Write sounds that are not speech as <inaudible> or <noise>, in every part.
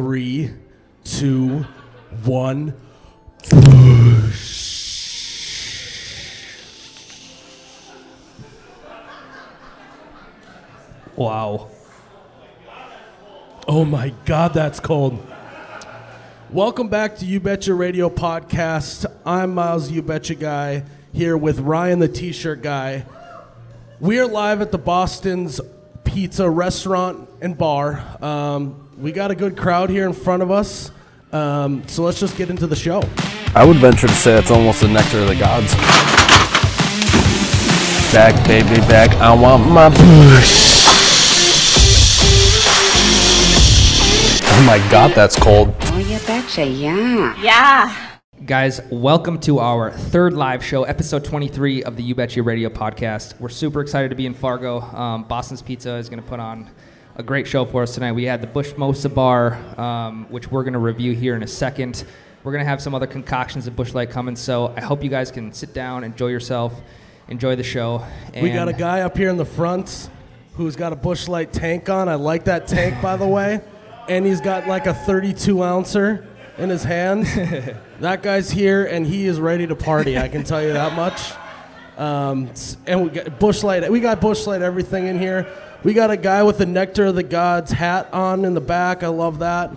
three, two, one. Wow. Oh my God, that's cold. Welcome back to You Betcha Radio Podcast. I'm Miles, You Betcha Guy, here with Ryan, the T shirt guy. We are live at the Boston's Pizza Restaurant and Bar. Um, we got a good crowd here in front of us, um, so let's just get into the show. I would venture to say it's almost the nectar of the gods. Back, baby, back. I want my push. Oh my god, that's cold. Oh, you betcha, yeah. Yeah. Guys, welcome to our third live show, episode 23 of the You Betcha Radio podcast. We're super excited to be in Fargo. Um, Boston's Pizza is going to put on a great show for us tonight. We had the Bush Mosa Bar, um, which we're going to review here in a second. We're going to have some other concoctions of Busch Light coming, so I hope you guys can sit down, enjoy yourself, enjoy the show. We got a guy up here in the front who's got a Busch Light tank on. I like that tank, by the way. And he's got like a 32 ouncer in his hand. <laughs> that guy's here and he is ready to party. I can tell you that much. Um, and we got Busch Light. We got Busch Light everything in here. We got a guy with the Nectar of the Gods hat on in the back. I love that.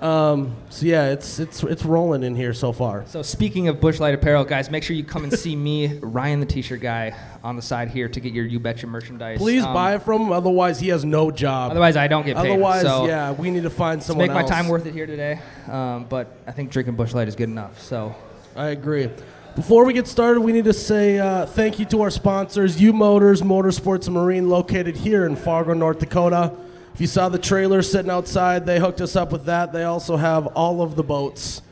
Um, so yeah, it's it's it's rolling in here so far. So speaking of Busch Light apparel, guys, make sure you come and see me, Ryan the T-shirt guy, on the side here to get your You Betcha merchandise. Please Um, buy it from him, otherwise he has no job. Otherwise, I don't get paid. Otherwise, so yeah, we need to find to someone make my time worth it here today. Um, but I think drinking Busch Light is good enough. So I agree. Before we get started, we need to say uh, thank you to our sponsors, U Motors, Motorsports and Marine, located here in Fargo, North Dakota. If you saw the trailer sitting outside, they hooked us up with that. They also have all of the boats.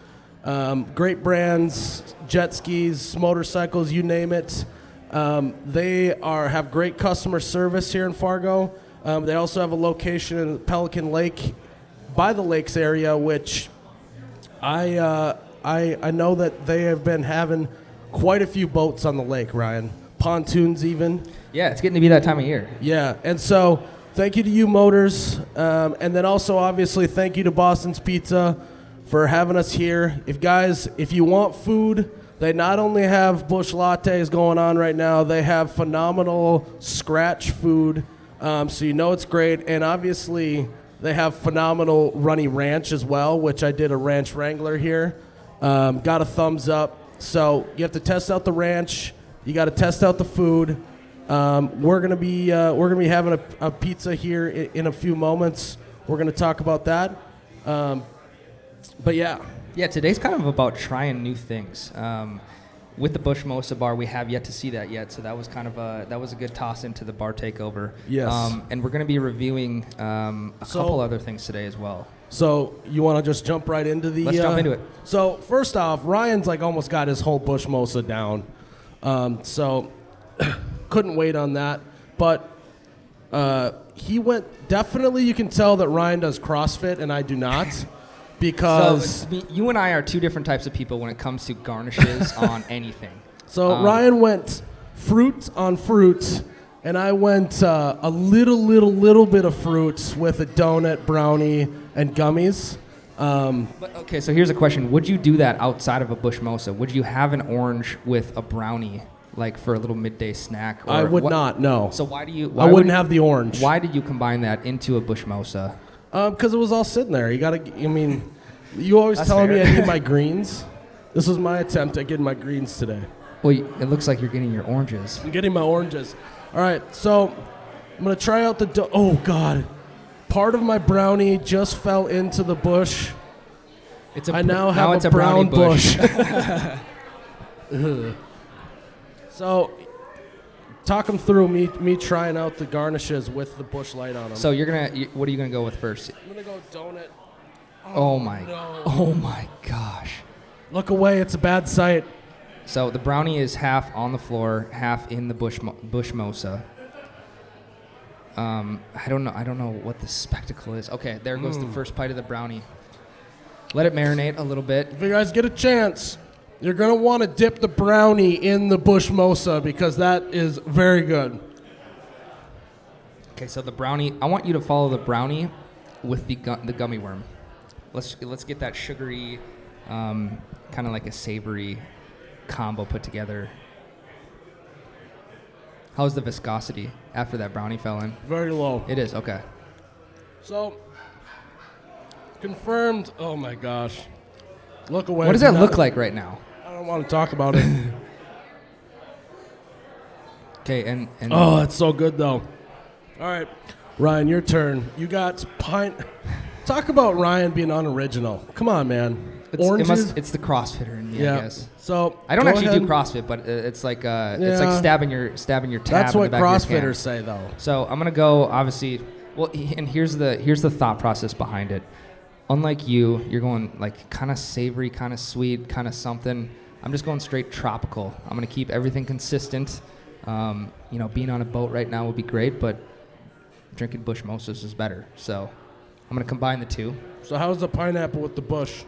Um, great brands, jet skis, motorcycles, you name it. Um, they are have great customer service here in Fargo. Um, they also have a location in Pelican Lake, by the lakes area, which I, uh, I I know that they have been having quite a few boats on the lake, Ryan. Pontoons even. yeah, it's getting to be that time of year. Yeah, and so thank you to you Motors, um, and then also obviously thank you to Boston's Pizza for having us here. If guys, if you want food, they not only have Busch Lattes going on right now, they have phenomenal scratch food, um, so you know it's great, and obviously they have phenomenal runny ranch as well, which I did a ranch wrangler here. Um, got a thumbs up. So you have to test out the ranch. You got to test out the food. Um, we're gonna be uh, we're gonna be having a, a pizza here in, in a few moments. We're gonna talk about that. Um, but yeah, Yeah, today's kind of about trying new things. Um, with the Bush Mosa bar, we have yet to see that yet, so that was kind of a that was a good toss into the bar takeover. Yes. Um, and we're going to be reviewing um, a So- couple other things today as well. So you want to just jump right into the? Let's jump uh, into it. So first off, Ryan's like almost got his whole bush mosa down. Um, so <clears throat> couldn't wait on that, but uh, he went. Definitely, you can tell that Ryan does CrossFit and I do not, <laughs> because. So you and I are two different types of people when it comes to garnishes on <laughs> anything. So Um, Ryan went fruit on fruit, and I went uh, a little, little, little bit of fruits with a donut, brownie, and gummies. Um, But okay, so here's a question: Would you do that outside of a Bush Mosa? Would you have an orange with a brownie, like for a little midday snack? I would what- not. No, So why do you? I wouldn't would- have the orange. Why did you combine that into a Bush Mosa? Because it was all sitting there. You gotta. I mean, you always That's telling me. I need my <laughs> greens. This was my attempt at getting my greens today. Well, it looks like you're getting your oranges. I'm getting my oranges. All right, so I'm gonna try out the. Do- oh God, part of my brownie just fell into the bush. It's a I now have it's a, brown brownie bush. Ugh. <laughs> <laughs> so, talk them through me me trying out the garnishes with the Busch Light on them. so you're gonna. You, what are you gonna go with first? I'm gonna go donut. Oh, my. Oh, no. Oh my gosh. Look away! It's a bad sight. So the brownie is half on the floor, half in the bush mo- bush mosa. Um, I don't know. I don't know what the spectacle is. Okay, there goes Hmm. the first bite of the brownie. Let it marinate a little bit. If you guys get a chance, you're gonna want to dip the brownie in the bush mosa because that is very good. Okay, so the brownie. I want you to follow the brownie with the gu- the gummy worm. let's let's get that sugary, um, kind of like a savory combo put together. How's the viscosity after that brownie fell in? Very low. It is okay. So confirmed. Oh my gosh. Look away. What does that look like right now? I don't want to talk about it. <laughs> Okay, and and oh, it's so good though. All right, Ryan, your turn. You got pint. Talk about Ryan being unoriginal. Come on, man. It's, it must, it's the CrossFitter in me, I guess. So I don't actually do. CrossFit, but uh, it's like uh, it's like stabbing your stabbing your tab. That's in the what back of your can. CrossFitters say, though. So I'm gonna go obviously. Well, and here's the here's the thought process behind it. Unlike you, you're going like kind of savory, kind of sweet, kind of something. I'm just going straight tropical. I'm gonna keep everything consistent. Um, you know, being on a boat right now would be great, but drinking Bush Moses is better. So I'm gonna combine the two. So how's the pineapple with the bush?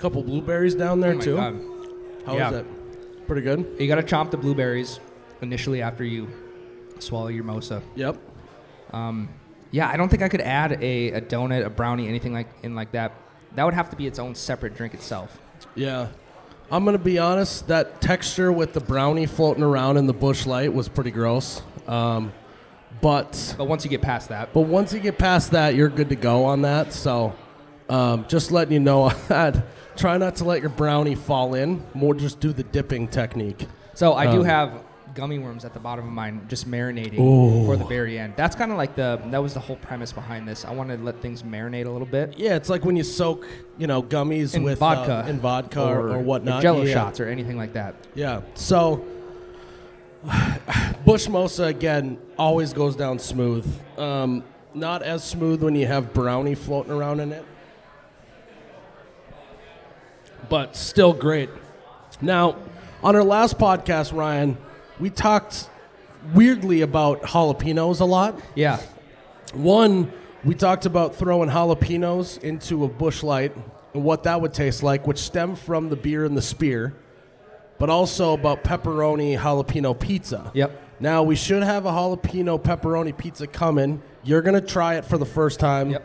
Couple blueberries down there Oh my too. God. How is Yeah. it? Pretty good. You gotta chomp the blueberries initially after you swallow your mosa. Yep. Um, yeah, I don't think I could add a, a donut, a brownie, anything like in like that. That would have to be its own separate drink itself. Yeah. I'm gonna be honest. That texture with the brownie floating around in the Busch Light was pretty gross. Um, but But once you get past that, but once you get past that, you're good to go on that. So, um, just letting you know <laughs> that. Try not to let your brownie fall in. More just do the dipping technique. so I do Um, have gummy worms at the bottom of mine, just marinating for the very end. That's kind of like the that was the whole premise behind this. I wanted to let things marinate a little bit Yeah, it's like when you soak, you know, gummies in with vodka, uh, in vodka or, or whatnot. Jello yeah. shots or anything like that. Yeah. So <sighs> Bush Mosa again always goes down smooth. Um, not as smooth when you have brownie floating around in it, but still great. Now, on our last podcast, Ryan, we talked weirdly about jalapenos a lot. Yeah, One, we talked about throwing jalapenos into a Busch Light and what that would taste like, which stemmed from the beer and the spear, but also about pepperoni jalapeno pizza. Yep. Now, we should have a jalapeno pepperoni pizza coming. You're going to try it for the first time. Yep.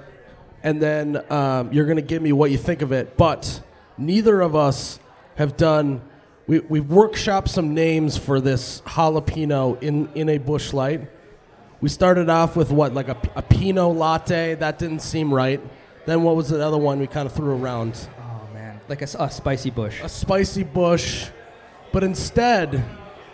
And then um, you're going to give me what you think of it. But neither of us have done, we, we've workshopped some names for this jalapeno in, in a Busch Light. We started off with what, like a, a Pinot latte? That didn't seem right. Then what was the other one we kind of threw around? Oh man, like a spicy bush. A spicy bush. But instead,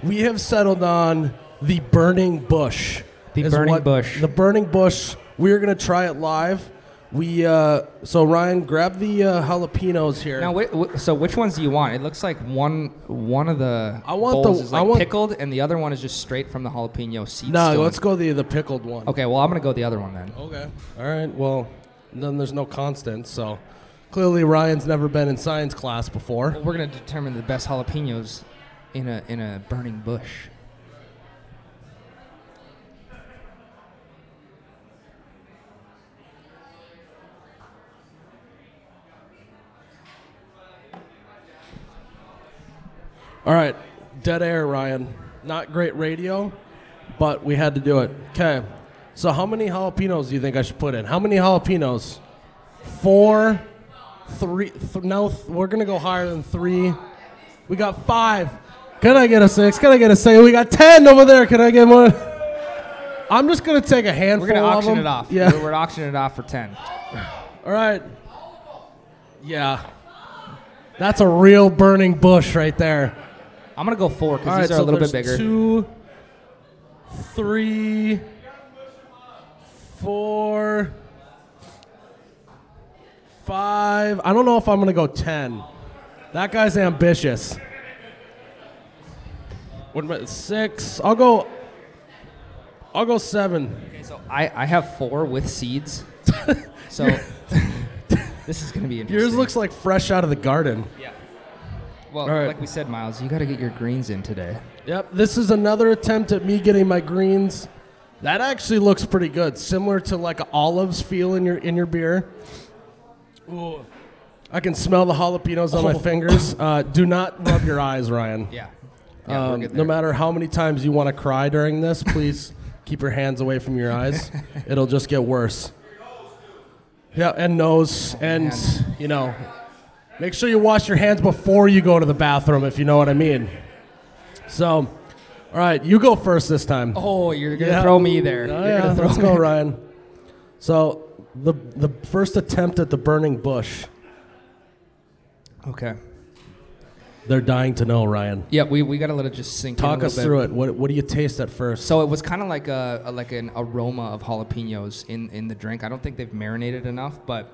we have settled on the burning bush. The burning bush. The burning bush. We are going to try it live. We uh, so Ryan, grab the uh, jalapenos here. Now, whi- so which ones do you want? It looks like one one of the I want bowls the- is I like want- pickled, and the other one is just straight from the jalapeno seed. no, let's go the the pickled one. Okay, well I'm gonna go the other one then. Okay. All right. Well, then there's no constant. So clearly Ryan's never been in science class before. Well, we're gonna determine the best jalapenos in a in a burning bush. All right, dead air, Ryan. Not great radio, but we had to do it. Okay, so how many jalapenos do you think I should put in? How many jalapenos? Four, three. Th- no, th- we're gonna go higher than three. We got five. Can I get a six? Can I get a seven? We got ten over there. Can I get one? I'm just gonna take a handful We're gonna of auction them. it off. Yeah. we're, we're auctioning it off for ten. All right. Yeah. That's a real burning bush right there. I'm gonna go four because right, these are so a little bit bigger. Two, three, four, five. I don't know if I'm gonna go ten. That guy's ambitious. What about six? I'll go. I'll go seven. Okay, so I I have four with seeds. <laughs> so <laughs> <laughs> this is gonna be interesting. Yours looks like fresh out of the garden. Yeah. Well, All right. like we said, Miles, you got to get your greens in today. Yep, this is another attempt at me getting my greens. That actually looks pretty good, similar to like olives feel in your in your beer. Ooh. I can smell the jalapenos on my Oh. fingers. Uh, do not rub your eyes, Ryan. Yeah. Yeah, Um, no matter how many times you want to cry during this, please <laughs> keep your hands away from your eyes. <laughs> It'll just get worse. Yeah, and nose, and man. you know, make sure you wash your hands before you go to the bathroom, if you know what I mean. So, all right, you go first this time. Oh, you're gonna Yeah. throw me there. Oh, You're yeah, gonna throw let's me. go, Ryan. So the the first attempt at the burning bush. Okay. They're dying to know, Ryan. Yeah, we, we gotta let it just sink. in a Talk us bit. through it. What what do you taste at first? So it was kind of like a, a like an aroma of jalapenos in in the drink. I don't think they've marinated enough, but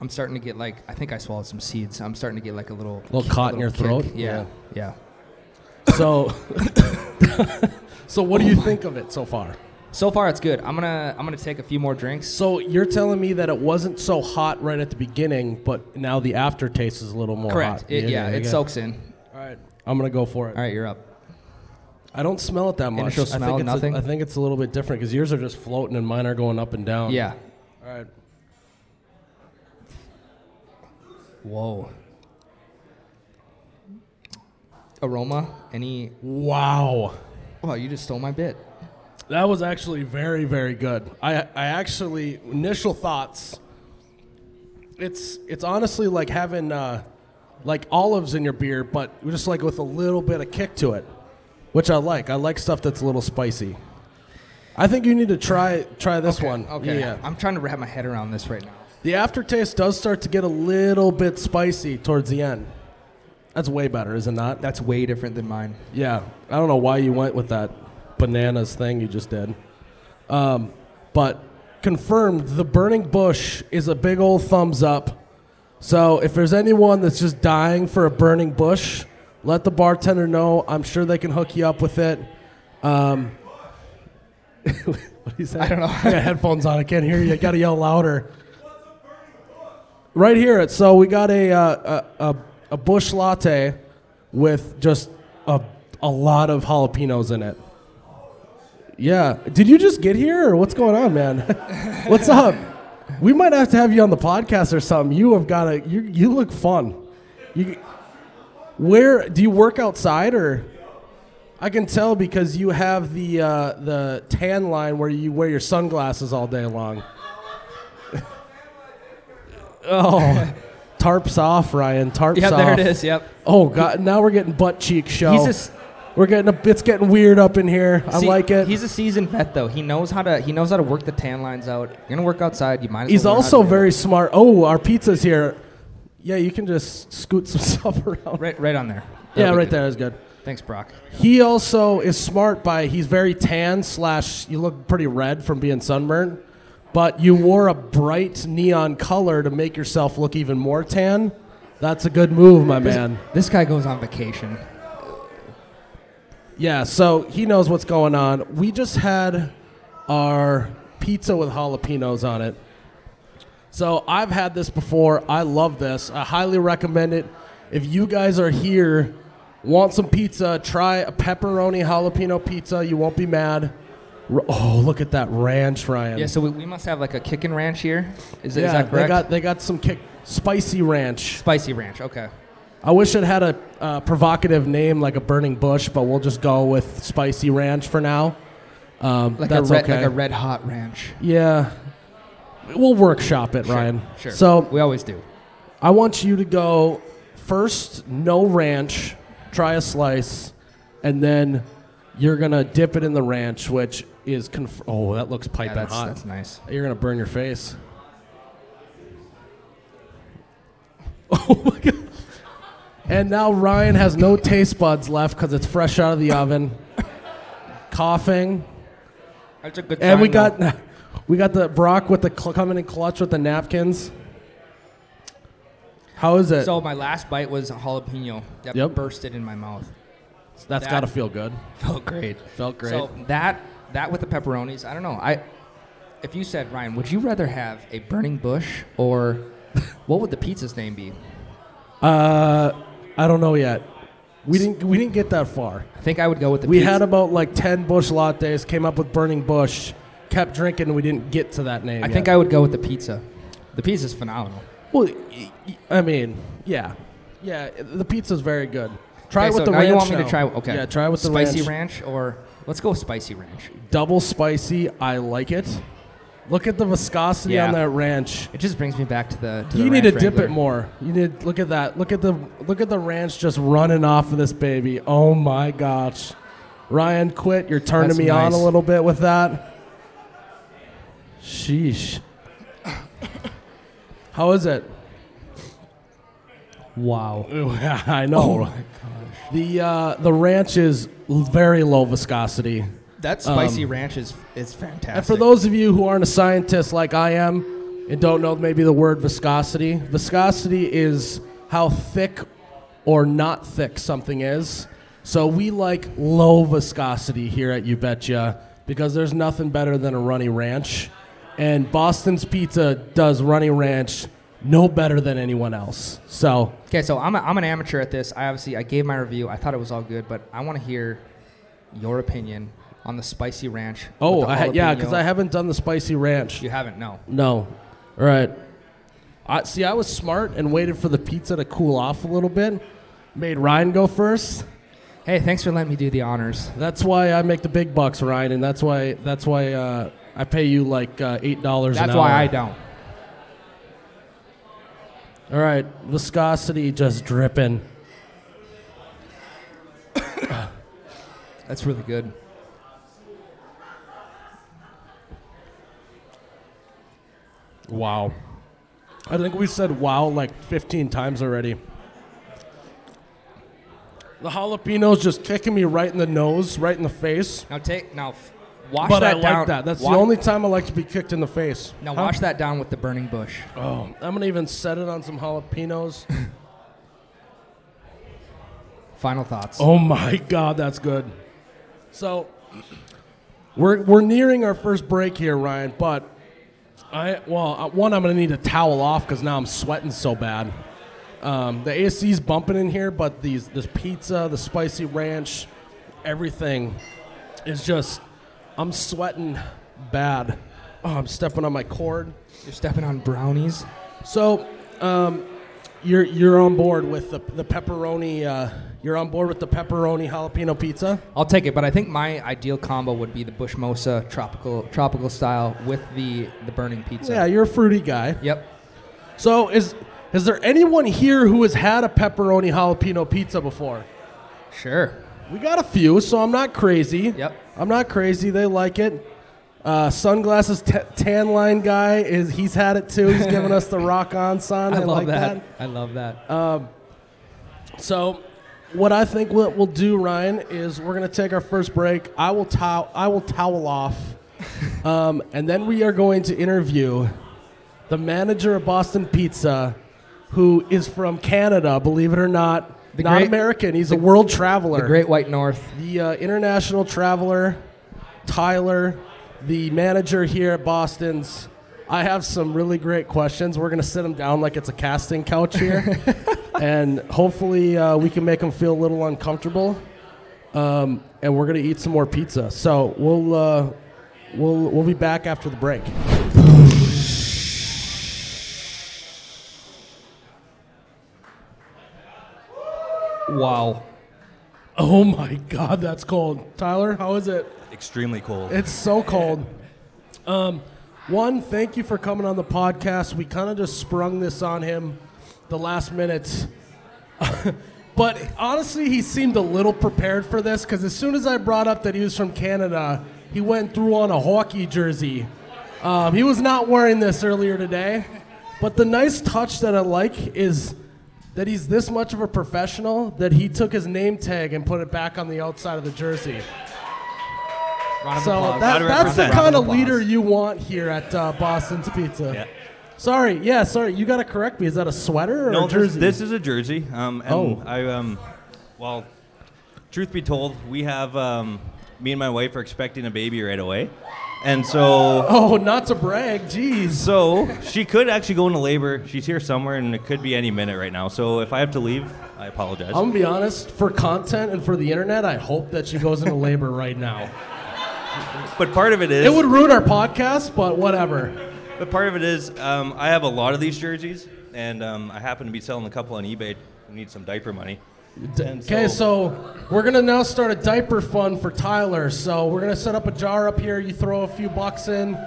I'm starting to get like I think I swallowed some seeds. I'm starting to get like a little a Little caught in your kick. throat? Yeah, yeah. So, <laughs> <laughs> so what do oh you think of it so far? So far it's good. I'm gonna I'm gonna take a few more drinks. So you're telling me that it wasn't so hot right at the beginning, but now the aftertaste is a little more Correct. hot. It, yeah, it okay. soaks in. All right, I'm gonna go for it. All right, you're up. I don't smell it that much. Initial I think it's nothing? A, I think it's a little bit different because yours are just floating and mine are going up and down. Yeah. All right. Whoa. Aroma? Any? Wow. Wow, you just stole my bit. That was actually very, very good. I, I actually initial thoughts. It's it's honestly like having uh, like olives in your beer, but just like with a little bit of kick to it, which I like. I like stuff that's a little spicy. I think you need to try try this Okay, one. Okay. Yeah. I'm trying to wrap my head around this right now. The aftertaste does start to get a little bit spicy towards the end. That's way better, is it not? That's way different than mine. Yeah, I don't know why you went with that bananas thing you just did. Um, but confirmed, the burning bush is a big old thumbs up. So if there's anyone that's just dying for a burning bush, let the bartender know. I'm sure they can hook you up with it. Um, <laughs> what do you say? I don't know. <laughs> I got headphones on. I can't hear you. I got to yell louder. Right here. So we got a uh, a, a a Busch Latte with just a a lot of jalapenos in it. Yeah. Did you just get here, or what's going on, man? <laughs> what's up? We might have to have you on the podcast or something. You have got a you. You look fun. You. Where do you work outside or? I can tell because you have the uh, the tan line where you wear your sunglasses all day long. <laughs> oh, <laughs> tarps off, Ryan. Tarps Yeah, off. there it is. Yep. Oh God! Now we're getting butt cheek show. He's a we're getting a, it's getting weird up in here. I See, like it. He's a seasoned vet, though. He knows how to. He knows how to work the tan lines out. You're gonna work outside. You might. As He's well also very it. smart. Oh, our pizza's here. Yeah, you can just scoot some <laughs> stuff around. right, right on there. yeah, That'll be right good. there is good. Thanks, Brock. He also is smart by he's very tan slash you look pretty red from being sunburned, but you wore a bright neon color to make yourself look even more tan. That's a good move, my man. This guy goes on vacation. Yeah, so he knows what's going on. We just had our pizza with jalapenos on it. So I've had this before. I love this. I highly recommend it. If you guys are here, want some pizza, try a pepperoni jalapeno pizza. You won't be mad. Oh, look at that ranch, Ryan. Yeah, so we, we must have like a kickin' ranch here. Is, it- is yeah, that they got they got some kick spicy ranch. Spicy ranch. Okay. I wish it had a uh, provocative name like a burning bush, but we'll just go with spicy ranch for now. Um, Like that's a red, okay. like a red hot ranch. Yeah. We'll workshop it, Ryan. Sure. So we always do. I want you to go first, no ranch, try a slice, and then you're going to dip it in the ranch, which is. Conf- oh, that looks Yeah, piping that's, hot. that's nice. You're to burn your face. <laughs> Oh my God. And now Ryan has no taste buds left because it's fresh out of the oven. Coughing. That's a good. And we though. got <laughs> we got the Brock with the cl- coming in clutch with the napkins. How is it? So my last bite was a jalapeno that Yep. bursted in my mouth. That's that- got to feel good. <laughs> Felt great. Felt great. So that that with the pepperonis, I don't know. I if you said Ryan, would you rather have a burning bush or <laughs> what would the pizza's name be? uh, I don't know yet. We didn't we didn't get that far. I think I would go with the. We pizza. had about like ten Busch Lattes. Came up with burning bush. Kept drinking. and We didn't get to that name. I think I would go with the pizza. The pizza's phenomenal. Well, I mean, yeah, yeah. The pizza's very good. Try Okay, it with so the now ranch. you want me now. to try? Okay. Yeah, try with the spicy ranch. ranch. or let's go spicy ranch. Double spicy. I like it. Look at the viscosity Yeah. on that ranch. It just brings me back to the. To the You need to Ranch dip it more. You need look at that. Look at the look at the ranch just running off of this baby. Oh my gosh. Ryan, quit. You're turning That's me on a nice. little bit with that. Sheesh. How is it? Wow. <laughs> I know. The uh, the ranch is very low viscosity. That spicy ranch is is fantastic. Um, And for those of you who aren't a scientist like I am and don't know maybe the word viscosity, viscosity is how thick or not thick something is. So we like low viscosity here at You Betcha because there's nothing better than a runny ranch. And Boston's Pizza does runny ranch no better than anyone else. So Okay, so I'm, a, I'm an amateur at this. I obviously I gave my review. I thought it was all good, but I want to hear your opinion on the spicy ranch. Oh, I ha- yeah, because I haven't done the spicy ranch. You haven't? No. No. All right. I see. I was smart and waited for the pizza to cool off a little bit. Made Ryan go first. Hey, thanks for letting me do the honors. That's why I make the big bucks, Ryan, and that's why that's why uh, I pay you like uh, eight dollars. That's why. I don't. All right, viscosity just dripping. That's really good. Wow. I think we said wow like 15 times already. The jalapeno's just kicking me right in the nose, right in the face. Now take now, f- wash but I that like down. that. That's wa- the only time I like to be kicked in the face. Now Huh? wash that down with the burning bush. Oh, I'm gonna even set it on some jalapenos. <laughs> Final thoughts. oh my god, that's good. So we're we're nearing our first break here, Ryan. But I well, uh, one I'm gonna need a towel off because now I'm sweating so bad. Um, the AC's bumping in here, but these this pizza, the spicy ranch, everything is just I'm sweating bad. Oh, I'm stepping on my cord. You're stepping on brownies. So, um, you're you're on board with the the pepperoni. Uh, you're on board with the pepperoni jalapeno pizza. I'll take it, but I think my ideal combo would be the Bushmosa tropical tropical style with the the burning pizza. Yeah, you're a fruity guy. Yep. So, is is there anyone here who has had a pepperoni jalapeno pizza before? Sure. We got a few, so I'm not crazy. Yep. I'm not crazy. They like it. Uh, sunglasses t- tan line guy is he's had it too. He's giving us the rock on sign. <laughs> I, I, love like that. that. I love that. So, what I think we'll, we'll do, Ryan, is we're gonna take our first break. I will towel I will towel off, <laughs> um, and then we are going to interview the manager of Boston Pizza, who is from Canada. Believe it or not, The not great- American. He's a world traveler. the Great White North. the uh, international traveler, Tyler, the manager here at Boston's. I have some really great questions. We're going to sit him down like it's a casting couch here. <laughs> and hopefully uh, we can make him feel a little uncomfortable. Um, and we're going to eat some more pizza. So we'll, uh, we'll, we'll be back after the break. Wow. Oh my God, that's cold. Tyler, how is it? extremely cold. It's so cold. Um, one, thank you for coming on the podcast. We kind of just sprung this on him the last minute. <laughs> but honestly, he seemed a little prepared for this because as soon as I brought up that he was from Canada, he went through on a hockey jersey. Um, he was not wearing this earlier today. But the nice touch that I like is that he's this much of a professional that he took his name tag and put it back on the outside of the jersey. Round So applause. that, Round that's the kind of leader you want here at uh, Boston's Pizza. Yeah. Sorry, yeah, sorry. You got to correct me. Is that a sweater or no, a jersey? This, this is a jersey. Um, and Oh. I um, well, truth be told, we have um, me and my wife are expecting a baby right away, and so oh, not to brag. Jeez. so she could actually go into labor. She's here somewhere, and it could be any minute right now. So if I have to leave, I apologize. I'm gonna be honest. For content and for the internet, I hope that she goes into labor right now. but part of it is It would ruin our podcast, but whatever. But part of it is, um, I have a lot of these jerseys, and um, I happen to be selling a couple on eBay. I need some diaper money. And Okay, so we're gonna now start a diaper fund for Tyler. So we're gonna set up a jar up here. You throw a few bucks in,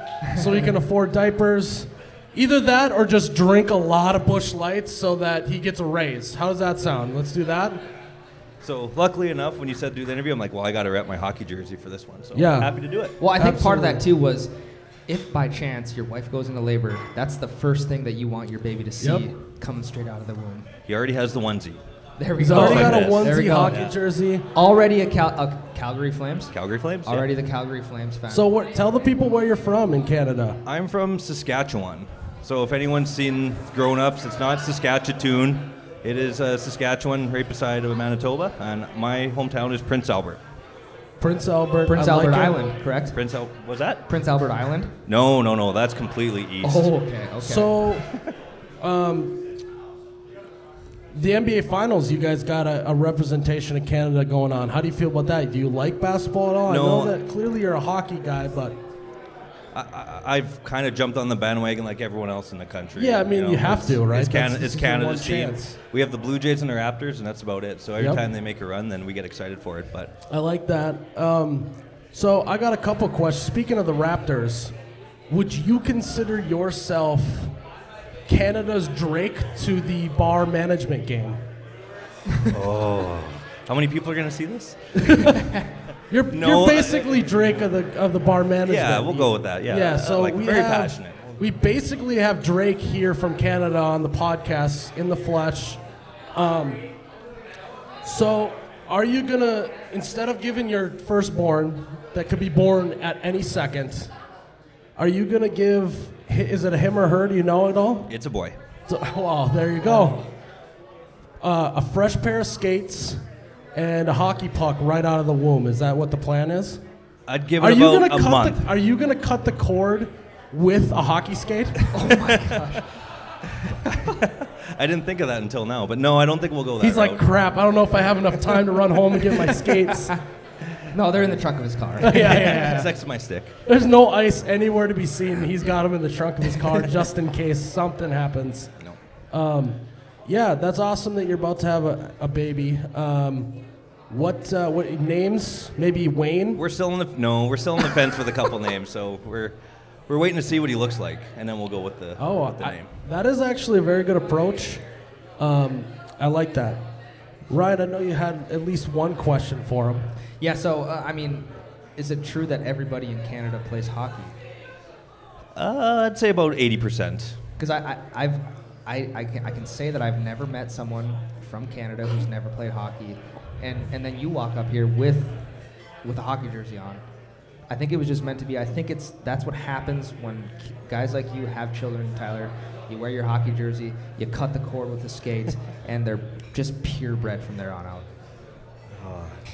so he can afford diapers. Either that, or just drink a lot of Busch Lights so that he gets a raise. How does that sound? Let's do that. So luckily enough, when you said do the interview, I'm like, well, I got to rep my hockey jersey for this one. So Yeah. happy to do it. Well, I think part of that too was if by chance your wife goes into labor, that's the first thing that you want your baby to see Yep. coming straight out of the womb. He already has the onesie. There we He's go. already got a this. There we onesie go. hockey Yeah. jersey. Already a, Cal- a Calgary Flames. Calgary Flames. yeah. Already the Calgary Flames fan. So what, tell the people where you're from in Canada. I'm from Saskatchewan. So if anyone's seen Grown Ups, it's not Saskatchewan. It is uh, Saskatchewan, right beside of Manitoba, and my hometown is Prince Albert. Prince Albert. Prince I like Albert it. Island, correct? Prince Al- was that? Prince Albert Island. No, no, no. That's completely east. Oh, okay, okay. So, <laughs> um, the NBA Finals, you guys got a, a representation of Canada going on. How do you feel about that? Do you like basketball at all? I know that clearly you're a hockey guy, but I, I've kind of jumped on the bandwagon like everyone else in the country. Yeah, I mean, you have to, right? It's, Can- it's Canada's team. chance. We have the Blue Jays and the Raptors, and that's about it. So every Yep. time they make a run, then we get excited for it. But I like that. Um, so I got a couple questions. Speaking of the Raptors, would you consider yourself Canada's Drake to the bar management game? Oh. How many people are going to see this? <laughs> You're, No, you're basically Drake of the of the bar management. Yeah, we'll go with that. Yeah, Yeah, Uh, so like we very have, passionate. We basically have Drake here from Canada on the podcast in the flesh. Um, so, are you gonna instead of giving your firstborn that could be born at any second, are you gonna give? Is it a him or her? Do you know it all? It's a boy. So, <laughs> well, there you go. Uh, a fresh pair of skates and a hockey puck right out of the womb. Is that what the plan is? I'd give Are it you gonna a cut month. the Are you gonna cut the cord with a hockey skate? <laughs> Oh my gosh. <laughs> I didn't think of that until now, but no, I don't think we'll go that He's like, crap. I don't know if I have enough time to run home and get my skates. Yeah, no, they're in the trunk of his car. <laughs> yeah, yeah. It's next to my stick. There's no ice anywhere to be seen. He's got them in the trunk of his car <laughs> just in case something happens. No. Um, yeah, that's awesome that you're about to have a, a baby. Um, what uh, what names? Maybe Wayne. We're still on the no. We're still on the fence with a couple <laughs> names, so we're we're waiting to see what he looks like, and then we'll go with the Oh, with the I- name. that is actually a very good approach. Um, I like that. Ryan, I know you had at least one question for him. Yeah, so uh, I mean, is it true that everybody in Canada plays hockey? Uh, I'd say about eighty percent. Because I, I, I've, I, I, can, I can say that I've never met someone from Canada who's never played hockey, and, and then you walk up here with, with a hockey jersey on. I think it was just meant to be. I think it's that's what happens when guys like you have children, Tyler. You wear your hockey jersey, you cut the cord with the skates, and they're just purebred from there on out.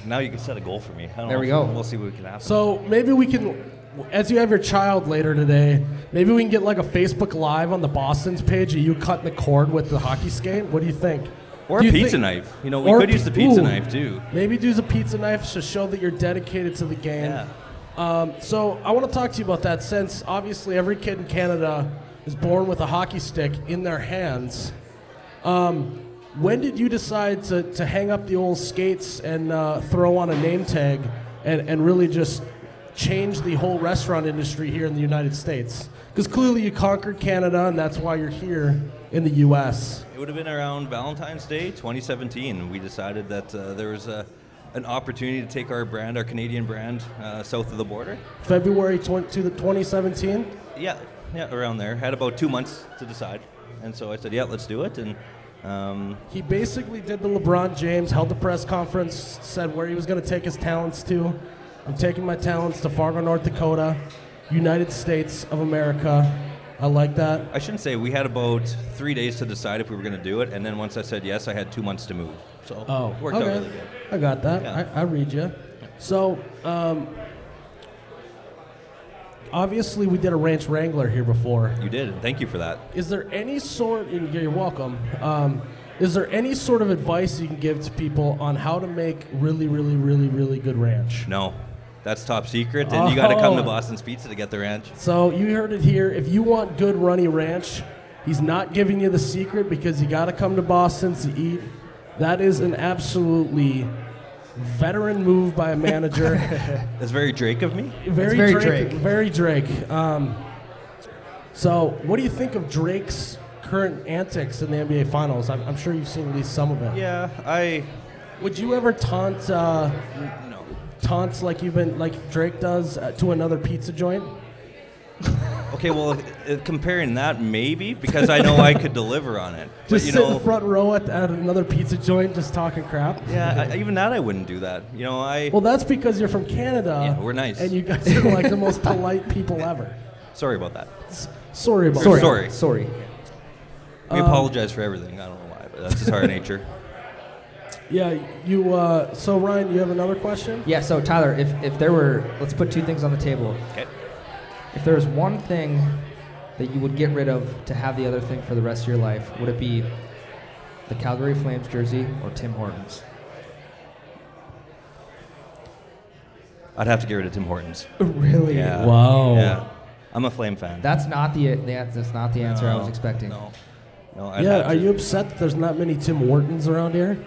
Now you can set a goal for me. I don't There know we go. We'll see what we can happen. So maybe we can, as you have your child later today, maybe we can get like a Facebook Live on the Boston's page of you cutting the cord with the hockey skate. What do you think? or Do a pizza think- knife. You know, we could use the pizza ooh. knife too. Maybe use a pizza knife to show that you're dedicated to the game. Yeah. Um, so I want to talk to you about that since obviously every kid in Canada is born with a hockey stick in their hands. Um, when did you decide to, to hang up the old skates and uh, throw on a name tag and, and really just change the whole restaurant industry here in the United States? Because clearly you conquered Canada and that's why you're here in the U.S. It would have been around Valentine's Day 2017. We decided that uh, there was a, an opportunity to take our brand, our Canadian brand, uh, south of the border. February 20, to the 2017. Yeah, yeah, around there. Had about two months to decide, and so I said, "Yeah, let's do it." And um, He basically did the LeBron James, held the press conference, said where he was going to take his talents to. I'm taking my talents to Fargo, North Dakota, United States of America. I like that. I shouldn't say we had about three days to decide if we were going to do it, and then once I said yes, I had two months to move. So Oh, it worked okay. out really good. I got that. Yeah. I, I read you. So, um, obviously, we did a Ranch Wrangler here before. You did, and thank you for that. Is there any sort? and You're welcome. Um, is there any sort of advice you can give to people on how to make really, really, really, really good ranch? No, that's top secret, and you got to come to Oh. Boston's Pizza to get the ranch. So you heard it here. If you want good runny ranch, he's not giving you the secret because you got to come to Boston to eat That is an absolutely veteran move by a manager. <laughs> That's very Drake of me. very, very Drake, Drake. Very Drake. Um, so, what do you think of Drake's current antics in the NBA Finals? I'm, I'm sure you've seen at least some of it. Yeah, I Would you ever taunt uh, no. taunts like you've been like Drake does uh, to another pizza joint? <laughs> Okay, well, uh, comparing that maybe because I know I could <laughs> deliver on it. But Just you sit in the front row at, at another pizza joint, just talking crap. yeah, I, even that I wouldn't do that. You know, I Well, that's because you're from Canada. Yeah, we're nice. and you guys are like the most <laughs> polite people ever. sorry about that. Sorry about Sorry. that. Sorry. Sorry. We Um, apologize for everything. I don't know why, but that's just our nature. <laughs> Yeah, you. Uh, so Ryan, you have another question? Yeah, so Tyler, if, if there were, let's put two things on the table. Okay. If there was one thing that you would get rid of to have the other thing for the rest of your life, would it be the Calgary Flames jersey or Tim Hortons? I'd have to get rid of Tim Hortons. <laughs> Really? Yeah. Wow. Yeah. I'm a Flame fan. That's not the that's not the answer I was expecting. No. No. I'd yeah, are you upset that there's not many Tim Hortons around here?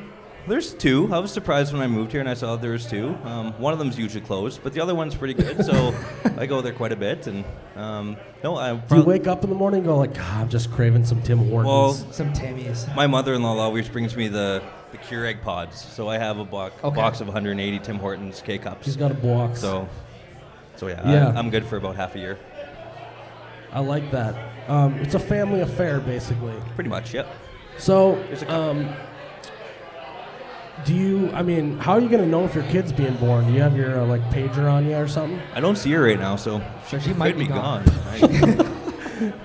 There's two. I was surprised when I moved here and I saw there was two. Um, one of them's usually closed, but the other one's pretty good. So <laughs> I go there quite a bit. And um, no, I. Do you wake up in the morning and go like, God, I'm just craving some Tim Hortons? Well, Some Timmy's. my mother-in-law always brings me the the Keurig pods. So I have a bo- Okay. box of 180 Tim Hortons K cups. she's got a box. So, so yeah, Yeah. I, I'm good for about half a year. I like that. Um, it's a family affair, basically. Pretty much, yep. So, There's a couple. um, do you? I mean, how are you gonna know if your kid's being born? Do you have your uh, like pager on you or something? I don't see her right now, so So she might be be gone. gone. <laughs>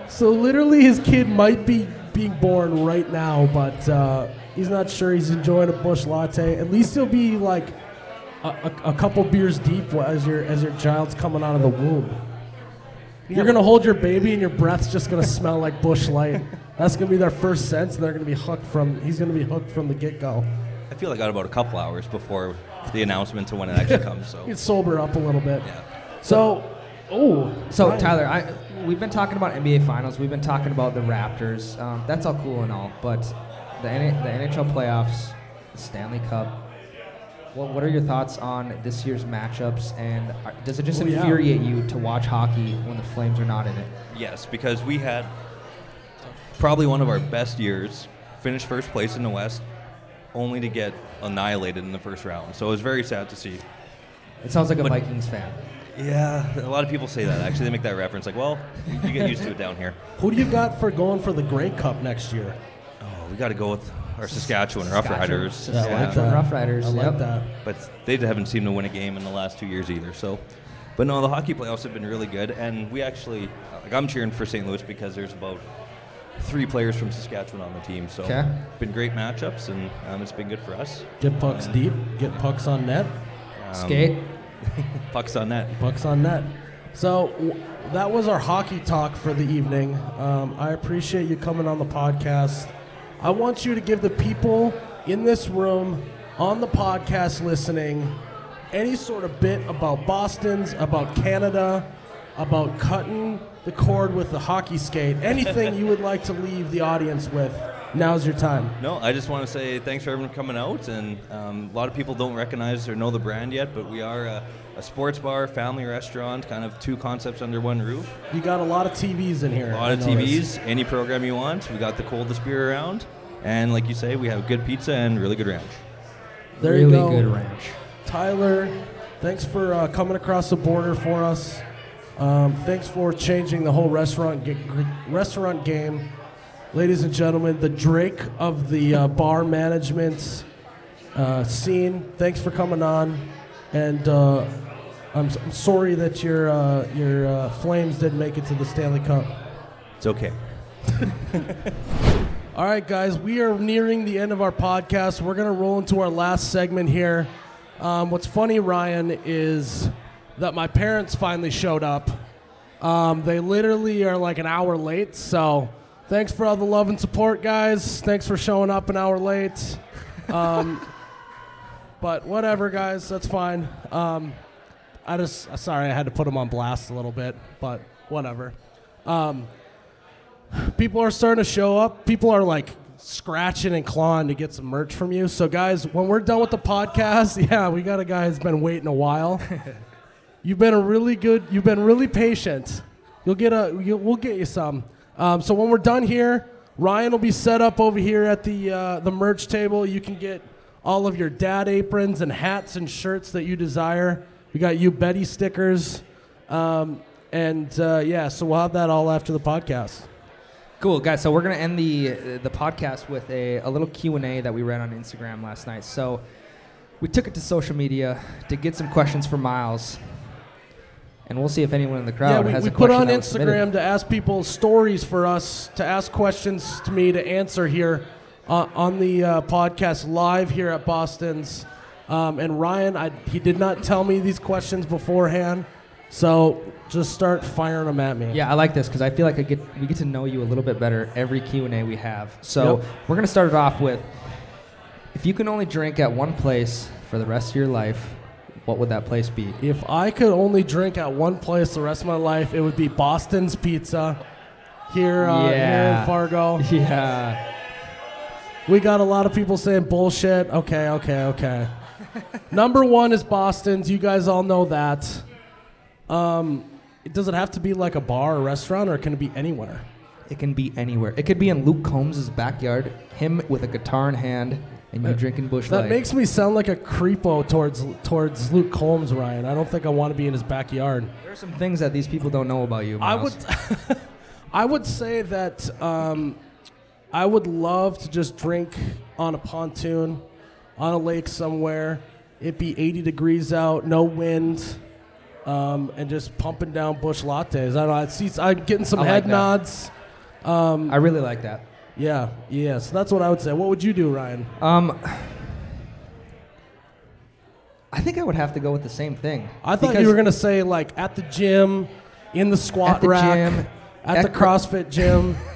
So literally, his kid might be being born right now, but uh, he's not sure. He's enjoying a Busch Latte. At least he'll be like a, a, a couple beers deep as your as your child's coming out of the womb. You're gonna hold your baby, and your breath's just gonna smell like Busch Light. That's gonna be their first sense, and they're gonna be hooked from. He's gonna be hooked from the get go. I feel like I got about a couple hours before the announcement to when it actually comes. So <laughs> You sober up a little bit. yeah. So, oh, So Ryan. Tyler, I we've been talking about NBA Finals. We've been talking about the Raptors. Um, that's all cool and all, but the N- the NHL playoffs, the Stanley Cup. What what are your thoughts on this year's matchups? And are, does it just Oh, yeah. infuriate you to watch hockey when the Flames are not in it? Yes, because we had probably one of our best years, finished first place in the West, only to get annihilated in the first round. So it was very sad to see. It sounds like a But- Vikings fan. Yeah, a lot of people say that. Actually, they make that reference. Like, well, you get used to it down here. who do you got for going for the Grey Cup next year? Oh, we got to go with our Saskatchewan Rough Riders. Yeah, I like Saskatchewan that. Rough Riders, I like yep. that. but they haven't seemed to win a game in the last two years either. So, but no, the hockey playoffs have been really good, and we actually, like, I'm cheering for St. Louis because there's about three players from Saskatchewan on the team. So, Okay. been great matchups, and um, it's been good for us. Get pucks deep, get pucks on net, Um, Skate. <laughs> pucks on net. pucks on net. So w- that was our hockey talk for the evening. Um, I appreciate you coming on the podcast. I want you to give the people in this room, on the podcast listening, any sort of bit about Boston's, about Canada, about cutting the cord with the hockey skate, anything you would like to leave the audience with. Now's your time. No, I just want to say thanks for everyone coming out, and um, a lot of people don't recognize or know the brand yet, but we are a, a sports bar, family restaurant, kind of two concepts under one roof. You got a lot of TVs in here. A lot I of noticed. TVs, any program you want. We got the coldest beer around, and like you say, we have good pizza and really good ranch. There really you go. good ranch. Tyler, thanks for uh, coming across the border for us. Um, thanks for changing the whole restaurant gr- restaurant game, ladies and gentlemen. The Drake of the uh, bar management uh, scene. Thanks for coming on, and uh, I'm, s- I'm sorry that your uh, your uh, Flames didn't make it to the Stanley Cup. It's okay. <laughs> All right, guys, we are nearing the end of our podcast. We're going to roll into our last segment here. Um, what's funny, Ryan, is that my parents finally showed up. Um, they literally are like an hour late, so thanks for all the love and support, guys. Thanks for showing up an hour late. Um, <laughs> but whatever, guys, that's fine. Um, I just, sorry, I had to put them on blast a little bit, but whatever. Um, people are starting to show up. People are like scratching and clawing to get some merch from you. So, guys, when we're done with the podcast, <laughs> yeah, we got a guy who's been waiting a while. <laughs> you've been a really good. You've been really patient. You'll get a. You'll, we'll get you some. Um, so when we're done here, Ryan will be set up over here at the uh, the merch table. You can get all of your dad aprons and hats and shirts that you desire. We got you Betcha stickers, um, and uh, yeah, so we'll have that all after the podcast. Cool, guys. So we're gonna end the the podcast with a, a little Q and A that we read on Instagram last night. So we took it to social media to get some questions for Miles, and we'll see if anyone in the crowd yeah, we, has we a put question on was submitted. Instagram to ask people stories for us to ask questions to me to answer here uh, on the uh, podcast live here at Boston's. Um, and Ryan, I, he did not tell me these questions beforehand, so just start firing them at me. Yeah, I like this because I feel like I get we get to know you a little bit better every Q and A we have. So Yep. we're gonna start it off with: if you can only drink at one place for the rest of your life, what would that place be? If I could only drink at one place the rest of my life, it would be Boston's Pizza here, uh, here in Fargo. <laughs> Yeah, We got a lot of people saying bullshit. Okay, okay, okay. <laughs> Number one is Boston's. You guys all know that. Um, does it have to be like a bar or restaurant, or can it be anywhere? it can be anywhere. It could be in Luke Combs' backyard, him with a guitar in hand, and you're drinking Bush That Light. makes me sound like a creepo towards towards Luke Combs, Ryan. I don't think I want to be in his backyard. there are some things that these people don't know about you. I would, <laughs> I would say that um, I would love to just drink on a pontoon, on a lake somewhere. It'd be 80 degrees out, no wind, um, and just pumping down Busch Lattes. I don't know. I see. I'm getting some I head nods. I really like that. Yeah, yeah. So that's what I would say. What would you do, Ryan? Um, I think I would have to go with the same thing. I thought you were gonna say like at the gym, in the squat At the rack, gym, at, at the cr- CrossFit gym. <laughs>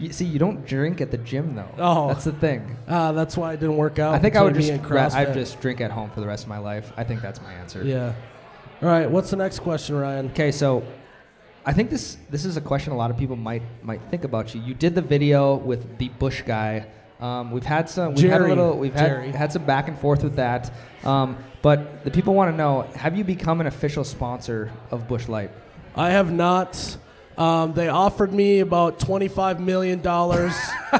You, see, you don't drink at the gym though. Oh. that's the thing. Ah, that's why it didn't work out. I think I would just ra- I'd just drink at home for the rest of my life. I think that's my answer. Yeah. All right. What's the next question, Ryan? Okay, so I think this this is a question a lot of people might might think about you. You did the video with the Busch guy. Um, we've had some we've had a little we've had Jerry. had some back and forth with that. Um, but the people want to know: Have you become an official sponsor of Busch Light? I have not. Um, they offered me about twenty-five million dollars. <laughs>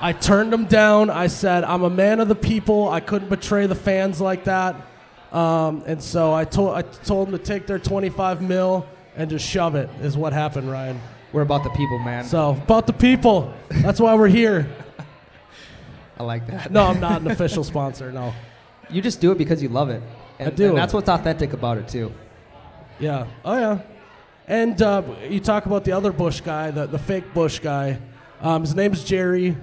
I turned them down. I said I'm a man of the people. I couldn't betray the fans like that. Um, and so I told I told them to take their twenty-five mil and just shove it. Is what happened, Ryan. We're about the people, man. So about the people. That's why we're here. <laughs> I like that. No, I'm not an official sponsor. No. <laughs> You just do it because you love it. And, I do. And that's what's authentic about it too. Yeah. Oh yeah. And uh, you talk about the other Busch guy, the, the fake Busch guy. Um, his name's Jerry.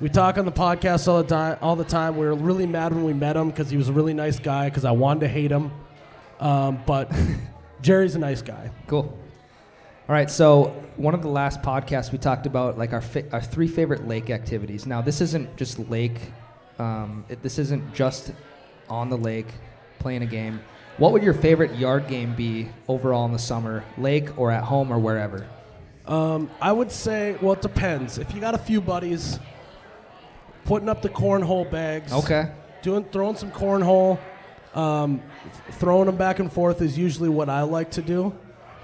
We talk on the podcast all the time. All the time. We were really mad when we met him because he was a really nice guy. Because I wanted to hate him, um, but <laughs> Jerry's a nice guy. Cool. All right, so one of the last podcasts we talked about like our fa- our three favorite lake activities. Now this isn't just lake, um, it, this isn't just on the lake playing a game. What would your favorite yard game be overall in the summer, lake or at home or wherever? Um, I would say, well, it depends. If you got a few buddies, putting up the cornhole bags. Okay. doing throwing some cornhole, um, throwing them back and forth is usually what I like to do.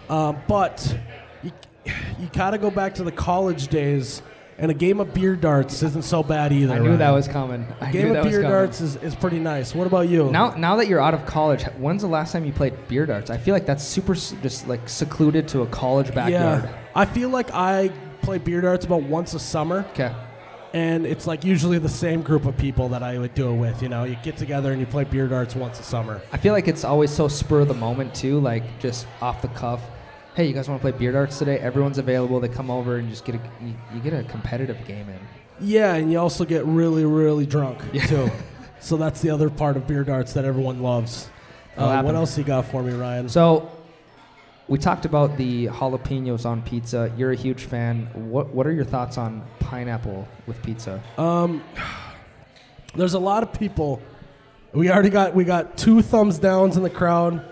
Um, but you, you gotta go back to the college days, and a game of beer darts isn't so bad either. I knew Ryan. that was coming. I A game of beer darts is, is pretty nice. What about you? Now, now that you're out of college, when's the last time you played beer darts? I feel like that's super just like secluded to a college backyard. yeah, I feel like I play beer darts about once a summer. Okay. And it's like usually the same group of people that I would do it with. You know, you get together and you play beer darts once a summer. I feel like it's always so spur of the moment too, like just off the cuff. Hey, you guys want to play beer darts today? Everyone's available. They come over and just get a you, you get a competitive game in. Yeah, and you also get really, really drunk too. <laughs> So that's the other part of beer darts that everyone loves. Uh, what else you got for me, Ryan? So, we talked about the jalapenos on pizza. You're a huge fan. What what are your thoughts on pineapple with pizza? Um, there's a lot of people. We already got we got two thumbs downs in the crowd,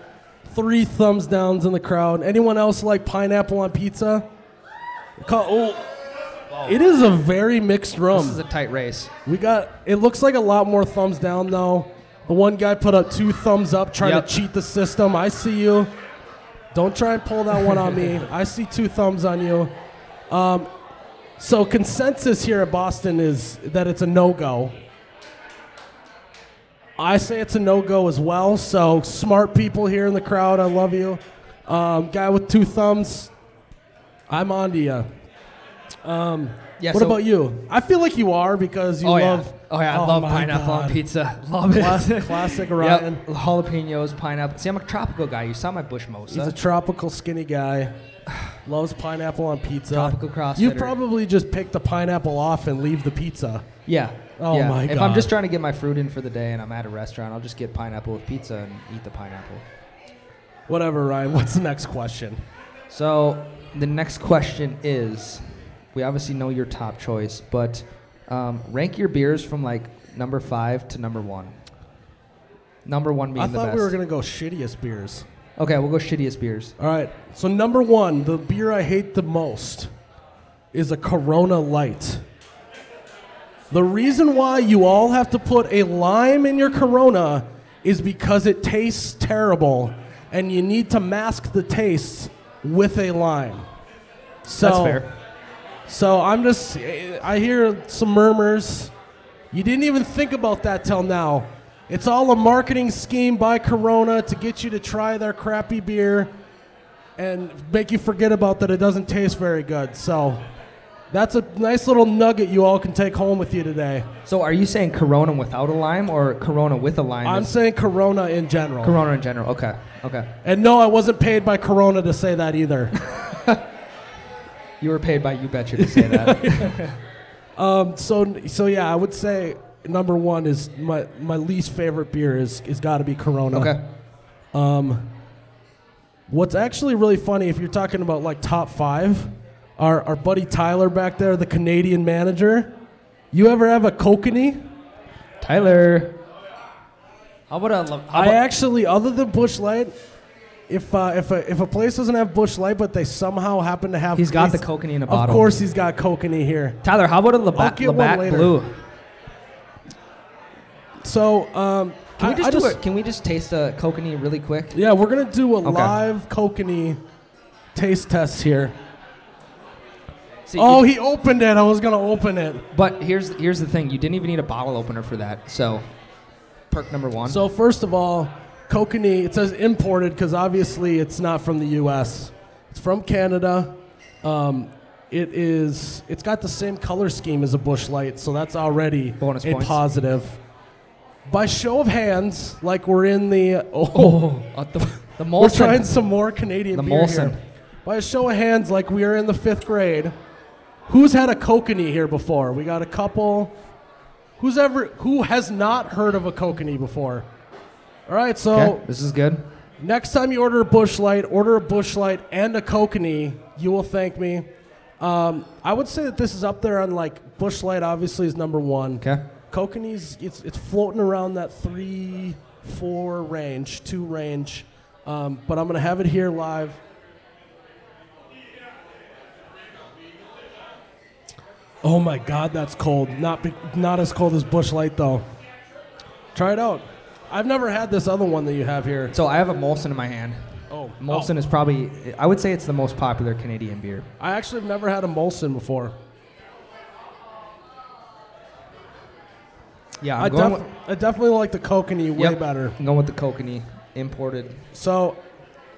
three thumbs downs in the crowd. Anyone else like pineapple on pizza? Call, oh, It is a very mixed room. This is a tight race. We got. It looks like a lot more thumbs down though. The one guy put up two thumbs up, trying Yep. to cheat the system. I see you. Don't try and pull that one on me. I see two thumbs on you. Um, so consensus here at Boston is that it's a no go. I say it's a no go as well. So smart people here in the crowd, I love you. Um, guy with two thumbs, I'm on to you. Um, Yeah, what so- about you? I feel like you are because you oh love. Oh yeah, I oh love my pineapple on pizza. <laughs> Love it. Classic, classic Ryan. Yep. Jalapenos, pineapple. See, I'm a tropical guy. You saw my bush He's a tropical skinny guy. <sighs> Loves pineapple on pizza. Tropical cross. You probably just pick the pineapple off and leave the pizza. yeah. Oh yeah. my god. If I'm just trying to get my fruit in for the day and I'm at a restaurant, I'll just get pineapple with pizza and eat the pineapple. Whatever, Ryan. What's the next question? So the next question is, we obviously know your top choice, but um, rank your beers from like number five to number one. Number one being I the thought best. we were gonna go shittiest beers. okay, we'll go shittiest beers. All right. So number one, the beer I hate the most is a Corona Light. The reason why you all have to put a lime in your Corona is because it tastes terrible, and you need to mask the taste with a lime. So, That's fair. So I'm just, I hear some murmurs. You didn't even think about that till now. It's all a marketing scheme by Corona to get you to try their crappy beer and make you forget about that it doesn't taste very good. So that's a nice little nugget you all can take home with you today. So are you saying Corona without a lime or Corona with a lime? I'm saying Corona in general. Corona in general. Okay. Okay. And no, I wasn't paid by Corona to say that either. <laughs> You were paid by You Betcha to say that. <laughs> Um, so so yeah, I would say number one is my my least favorite beer is is got to be Corona. okay. Um, what's actually really funny if you're talking about like top five, our our buddy Tyler back there, the Canadian manager. You ever have a kokanee? Tyler. How about a? lo- How I actually, other than Busch Light, if uh, if a if a place doesn't have Busch Light, but they somehow happen to have, He's got the kokanee in a Of course, he's got kokanee here. Tyler, how about a Labatt, get one Labatt later. Blue? So um, Can we I- just I do it? Can we just taste a kokanee really quick? Yeah, we're gonna do a live kokanee taste test here. See, Oh, you- he opened it. I was gonna open it. but here's here's the thing. You didn't even need a bottle opener for that. So, perk number one. So first of all, kokanee. It says imported because obviously it's not from the U.S. It's from Canada. Um, it is. It's got the same color scheme as a Busch Light, so that's already Bonus a points. positive. By show of hands, like we're in the <laughs> oh, oh, uh, the, the we're Molson. trying some more Canadian The beer Molson. here. By a show of hands, like we are in the fifth grade, who's had a kokanee here before? We got a couple. Who's ever who has not heard of a kokanee before? All right, so Okay, this is good. next time you order a Busch Light, order a Busch Light and a kokanee. You will thank me. Um, I would say that this is up there on like Busch Light. Obviously, is number one. Okay. Kokanee's it's it's floating around that three, four range, two range. Um, but I'm gonna have it here live. Oh my God, that's cold. Not be, not as cold as Busch Light though. Try it out. I've never had this other one that you have here. So I have a Molson in my hand. Oh, Molson oh. is probably, I would say it's the most popular Canadian beer. I actually have never had a Molson before. Yeah, I'm I, going, def- with, I definitely like the kokanee way Yep. better. I'm going with the kokanee imported. So,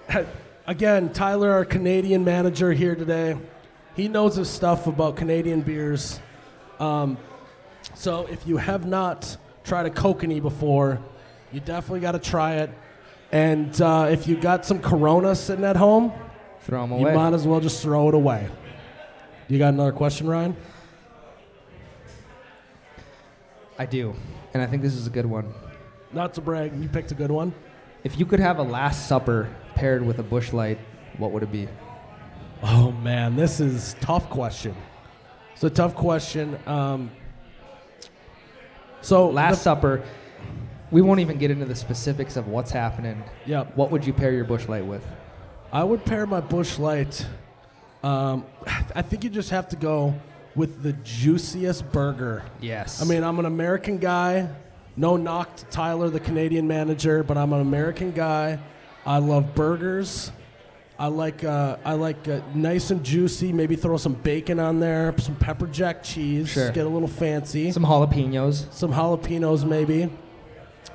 <laughs> again, Tyler, our Canadian manager here today, he knows his stuff about Canadian beers. Um, so, if you have not tried a kokanee before, you definitely got to try it. And uh, if you got some Corona sitting at home, Throw them away. you might as well just throw it away. You got another question, Ryan? I do, and I think this is a good one. Not to brag, you picked a good one. If you could have a Last Supper paired with a Busch Light, what would it be? Oh man, this is tough question. It's a tough question. Um, so Last Supper. We won't even get into the specifics of what's happening. Yep. What would you pair your Busch Light with? I would pair my Busch Light. Um, I think you just have to go with the juiciest burger. Yes. I mean, I'm an American guy. No knock to Tyler, the Canadian manager, but I'm an American guy. I love burgers. I like uh, I like uh, nice and juicy. Maybe throw some bacon on there, some pepper jack cheese. Sure. Get a little fancy. some jalapenos. some jalapenos maybe,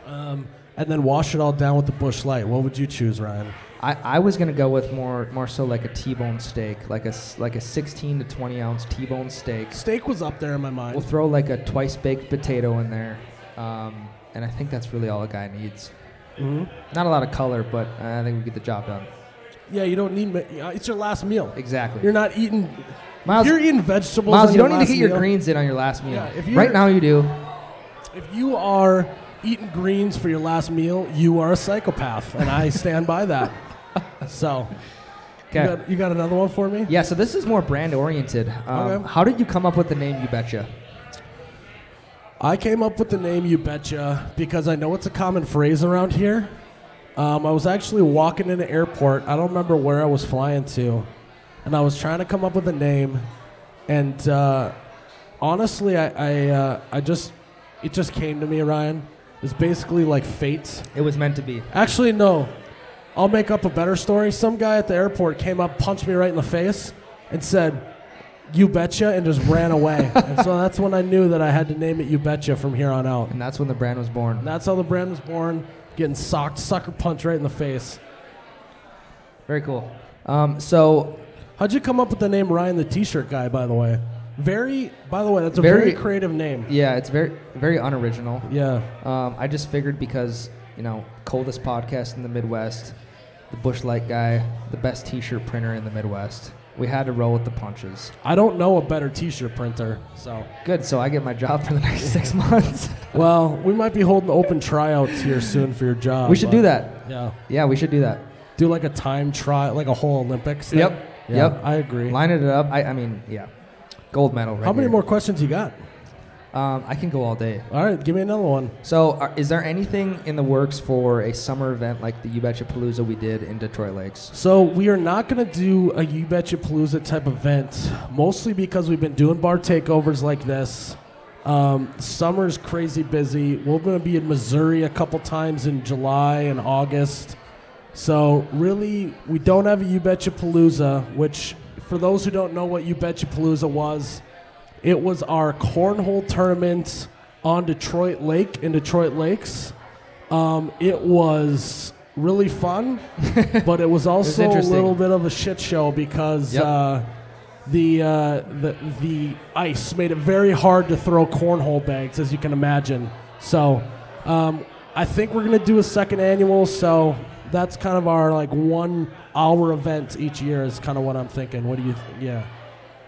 um, and then wash it all down with the Busch Light. What would you choose, Ryan? I, I was gonna go with more more so like a T-bone steak, like a like a 16 to 20 ounce T-bone steak. Steak was up there in my mind. We'll throw like a twice baked potato in there, um, and I think that's really all a guy needs. Mhm. Not a lot of color, but I think we get the job done. Yeah, you don't need. ma- uh, It's your last meal. Exactly. You're not eating. Miles, you're eating vegetables. Miles, you don't need to get your greens in on your last meal. Yeah, right now you do. If you are eating greens for your last meal, you are a psychopath, and I stand by that. <laughs> So, you, got, you got another one for me? Yeah, so this is more brand oriented. Um, Okay. How did you come up with the name You Betcha? I came up with the name You Betcha because I know it's a common phrase around here. Um, I was actually walking in an airport. I don't remember where I was flying to, and I was trying to come up with a name. And uh, honestly, I I, uh, I just it just came to me, Ryan. It's basically like fate. It was meant to be. Actually, no. I'll make up a better story. Some guy at the airport came up, punched me right in the face, and said, "You betcha," and just ran away. <laughs> and so that's when I knew that I had to name it "You Betcha" from here on out. And that's when the brand was born. And that's how the brand was born. Getting socked, sucker punch right in the face. Very cool. Um, so How'd you come up with the name Ryan the T-shirt guy? By the way, very. By the way, that's a very, Very- creative name. yeah, it's very very unoriginal. Yeah. Um, I just figured because you know coldest podcast in the Midwest, the Busch Light guy, the best T-shirt printer in the Midwest. We had to roll with the punches. I don't know a better T-shirt printer. So, Good, so I get my job for the next six <laughs> months. well, we might be holding open tryouts here soon for your job. we should do that. Yeah. Yeah, we should do that. Do like a time trial, like a whole Olympics. Thing. Yep. Yeah, Yep. I agree. Line it up. I, I mean, yeah, gold medal. Right How many here. more questions you got? Um, I can go all day. All right, give me another one. So, are, is there anything in the works for a summer event like the You Betcha Palooza we did in Detroit Lakes? So we are not going to do a You Betcha Palooza type event, mostly because we've been doing bar takeovers like this. Um, summer's crazy busy. We're going to be in Missouri a couple times in July and August. So really, we don't have a You Betcha Palooza, which for those who don't know what You Betcha Palooza was, it was our cornhole tournament on Detroit Lake in Detroit Lakes. Um, it was really fun, <laughs> but it was also a little bit of a shit show because Yep. uh, the, uh, the the ice made it very hard to throw cornhole bags, as you can imagine. So um, I think we're gonna do a second annual. So that's kind of our like one hour event each year is kind of what I'm thinking. What do you? Th- yeah.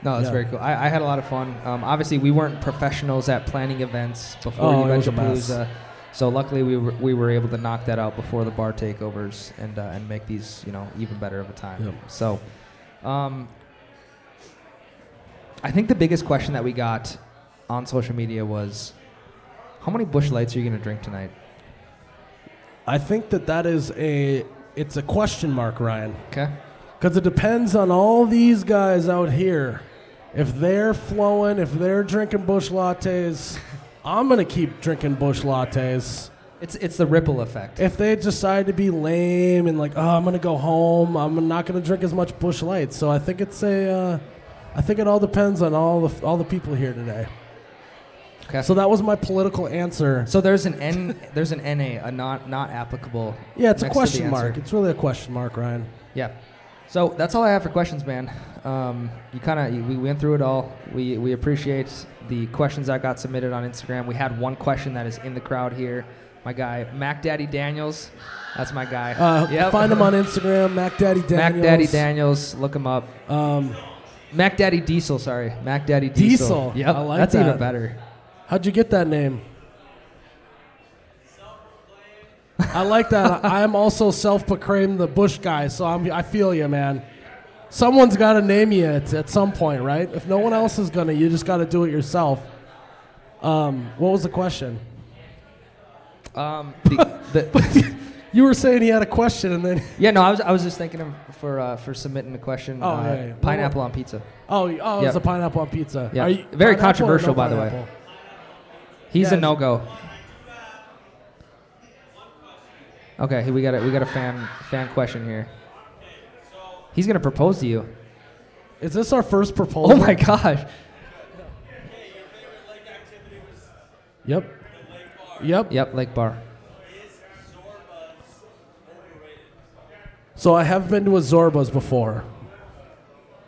No, that's Yeah. very cool. I, I had a lot of fun. Um, obviously, we weren't professionals at planning events before Oh, You it was Betcha a mess. Palooza. So luckily, we were, we were able to knock that out before the bar takeovers and uh, and make these you know even better of a time. Yep. So, um, I think the biggest question that we got on social media was, how many Busch Lights are you going to drink tonight? I think that that is a it's a question mark, Ryan. Okay. Because it depends on all these guys out here. If they're flowing, if they're drinking Busch Lattes, <laughs> I'm going to keep drinking Busch Lattes. It's it's the ripple effect. If they decide to be lame and like, oh, I'm going to go home, I'm not going to drink as much Busch Light. So I think it's a, uh, I think it all depends on all the all the people here today. Okay. So that was my political answer. So there's an N, there's an NA, a not not applicable. Yeah, it's a next to the question mark. It's really a question mark, Ryan. Yeah. So that's all I have for questions, man. Um, you kind of we went through it all. We we appreciate the questions that got submitted on Instagram. We had one question that is in the crowd here. My guy Mac Daddy Daniels, that's my guy. Uh, Yep. Find him on Instagram, Mac Daddy Daniels. Mac Daddy Daniels. Look him up. Um, Mac Daddy Diesel. Sorry, Mac Daddy Diesel. Diesel. Yep. I like that's that. even better. How'd you get that name? I like that. I'm also self-proclaimed the Busch guy, so I'm, I feel you, man. Someone's got to name you at, at some point, right? If no one else is gonna, you just got to do it yourself. Um, what was the question? Um, <laughs> the, the, You were saying he had a question, and then Yeah, no, I was I was just thanking him for uh, for submitting a question. Oh, uh, yeah, yeah. Pineapple on pizza. oh, oh, Yeah. it's a pineapple on pizza. Yeah. Are you- Very controversial, no by the way. He's Yeah, a no go. Okay, we got a we got a fan fan question here. He's gonna propose to you. Is this our first proposal? Oh my gosh. Yep. Yep. Yep, Lake Bar. So I have been to a Zorba's before.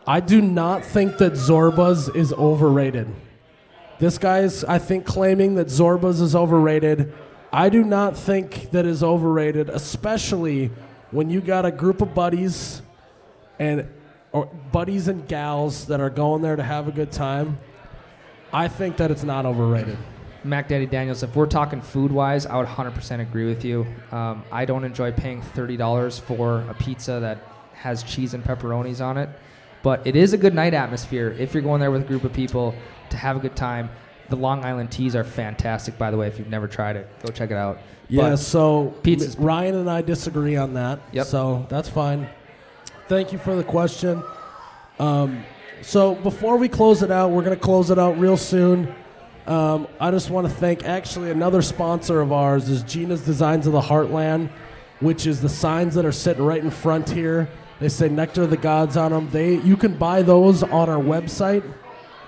I do not think that Zorba's is overrated. This guy's, I think, claiming that Zorba's is overrated. I do not think that is overrated, especially when you got a group of buddies and or buddies and gals that are going there to have a good time. I think that it's not overrated. Mac Daddy Daniels, if we're talking food wise, I would 100% agree with you. Um, I don't enjoy paying $30 for a pizza that has cheese and pepperonis on it, but it is a good night atmosphere if you're going there with a group of people to have a good time. The Long Island teas are fantastic, by the way. If you've never tried it, go check it out. Yeah, But so Pizza's- Ryan and I disagree on that. Yep. So that's fine. Thank you for the question. Um, so before we close it out, we're going to close it out real soon. Um, I just want to thank actually another sponsor of ours is Gina's Designs of the Heartland, which is the signs that are sitting right in front here. They say Nectar of the Gods on them. They you can buy those on our website.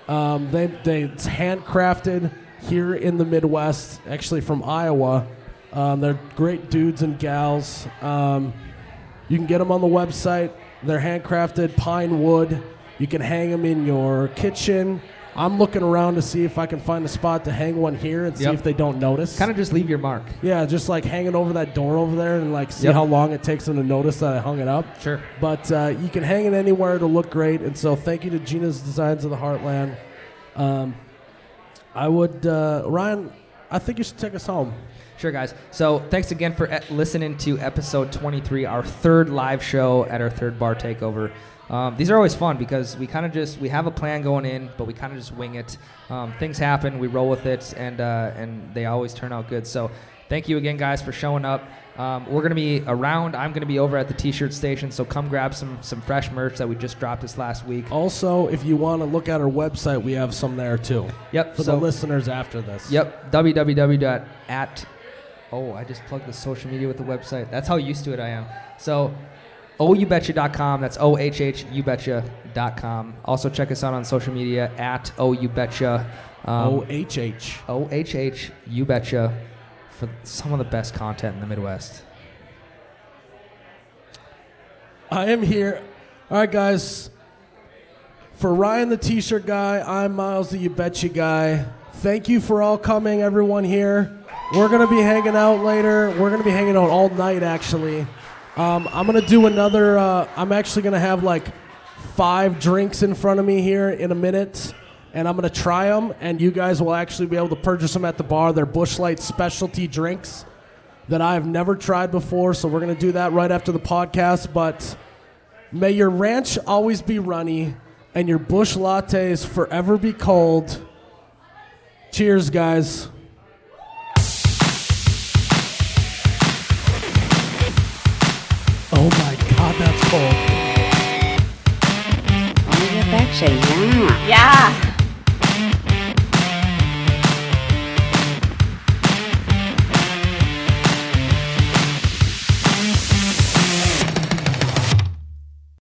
Um, they they it's handcrafted here in the Midwest, actually from Iowa. Um, they're great dudes and gals. Um, you can get them on the website. They're handcrafted pine wood. You can hang them in your kitchen. I'm looking around to see if I can find a spot to hang one here and see Yep. if they don't notice. kind of just leave your mark. yeah, just like hanging over that door over there and like see Yep. how long it takes them to notice that I hung it up. Sure. But uh, you can hang it anywhere; it'll look great. And so, thank you to Gina's Designs of the Heartland. Um, I would, uh, Ryan. I think you should take us home. Sure, guys. So thanks again for e- listening to episode 23, our third live show at our third bar takeover. Um, these are always fun because we kind of just we have a plan going in, but we kind of just wing it. Um, things happen, we roll with it, and uh, and they always turn out good. So thank you again, guys, for showing up. Um, we're gonna be around. I'm gonna be over at the T-shirt station, so come grab some some fresh merch that we just dropped this last week. Also, if you want to look at our website, we have some there too Yep. for so, the listeners after this. Yep. www. www.at. Oh, I just plugged the social media with the website. That's how used to it I am. So, oubetcha.com. That's O H H ubetcha.com. Also, check us out on social media at oubetcha. O Um, H H. O H H ubetcha for some of the best content in the Midwest. I am here. All right, guys. For Ryan, the T-shirt guy, I'm Miles, the You Betcha guy. Thank you for all coming, everyone here. We're gonna be hanging out later. We're gonna be hanging out all night, actually. Um, I'm gonna do another. Uh, I'm actually gonna have like five drinks in front of me here in a minute, and I'm gonna try them. And you guys will actually be able to purchase them at the bar. They're Busch Light specialty drinks that I have never tried before. So we're gonna do that right after the podcast. But may your ranch always be runny, and your Busch Lattes forever be cold. Cheers, guys. That's cold. You betcha, yeah. Yeah.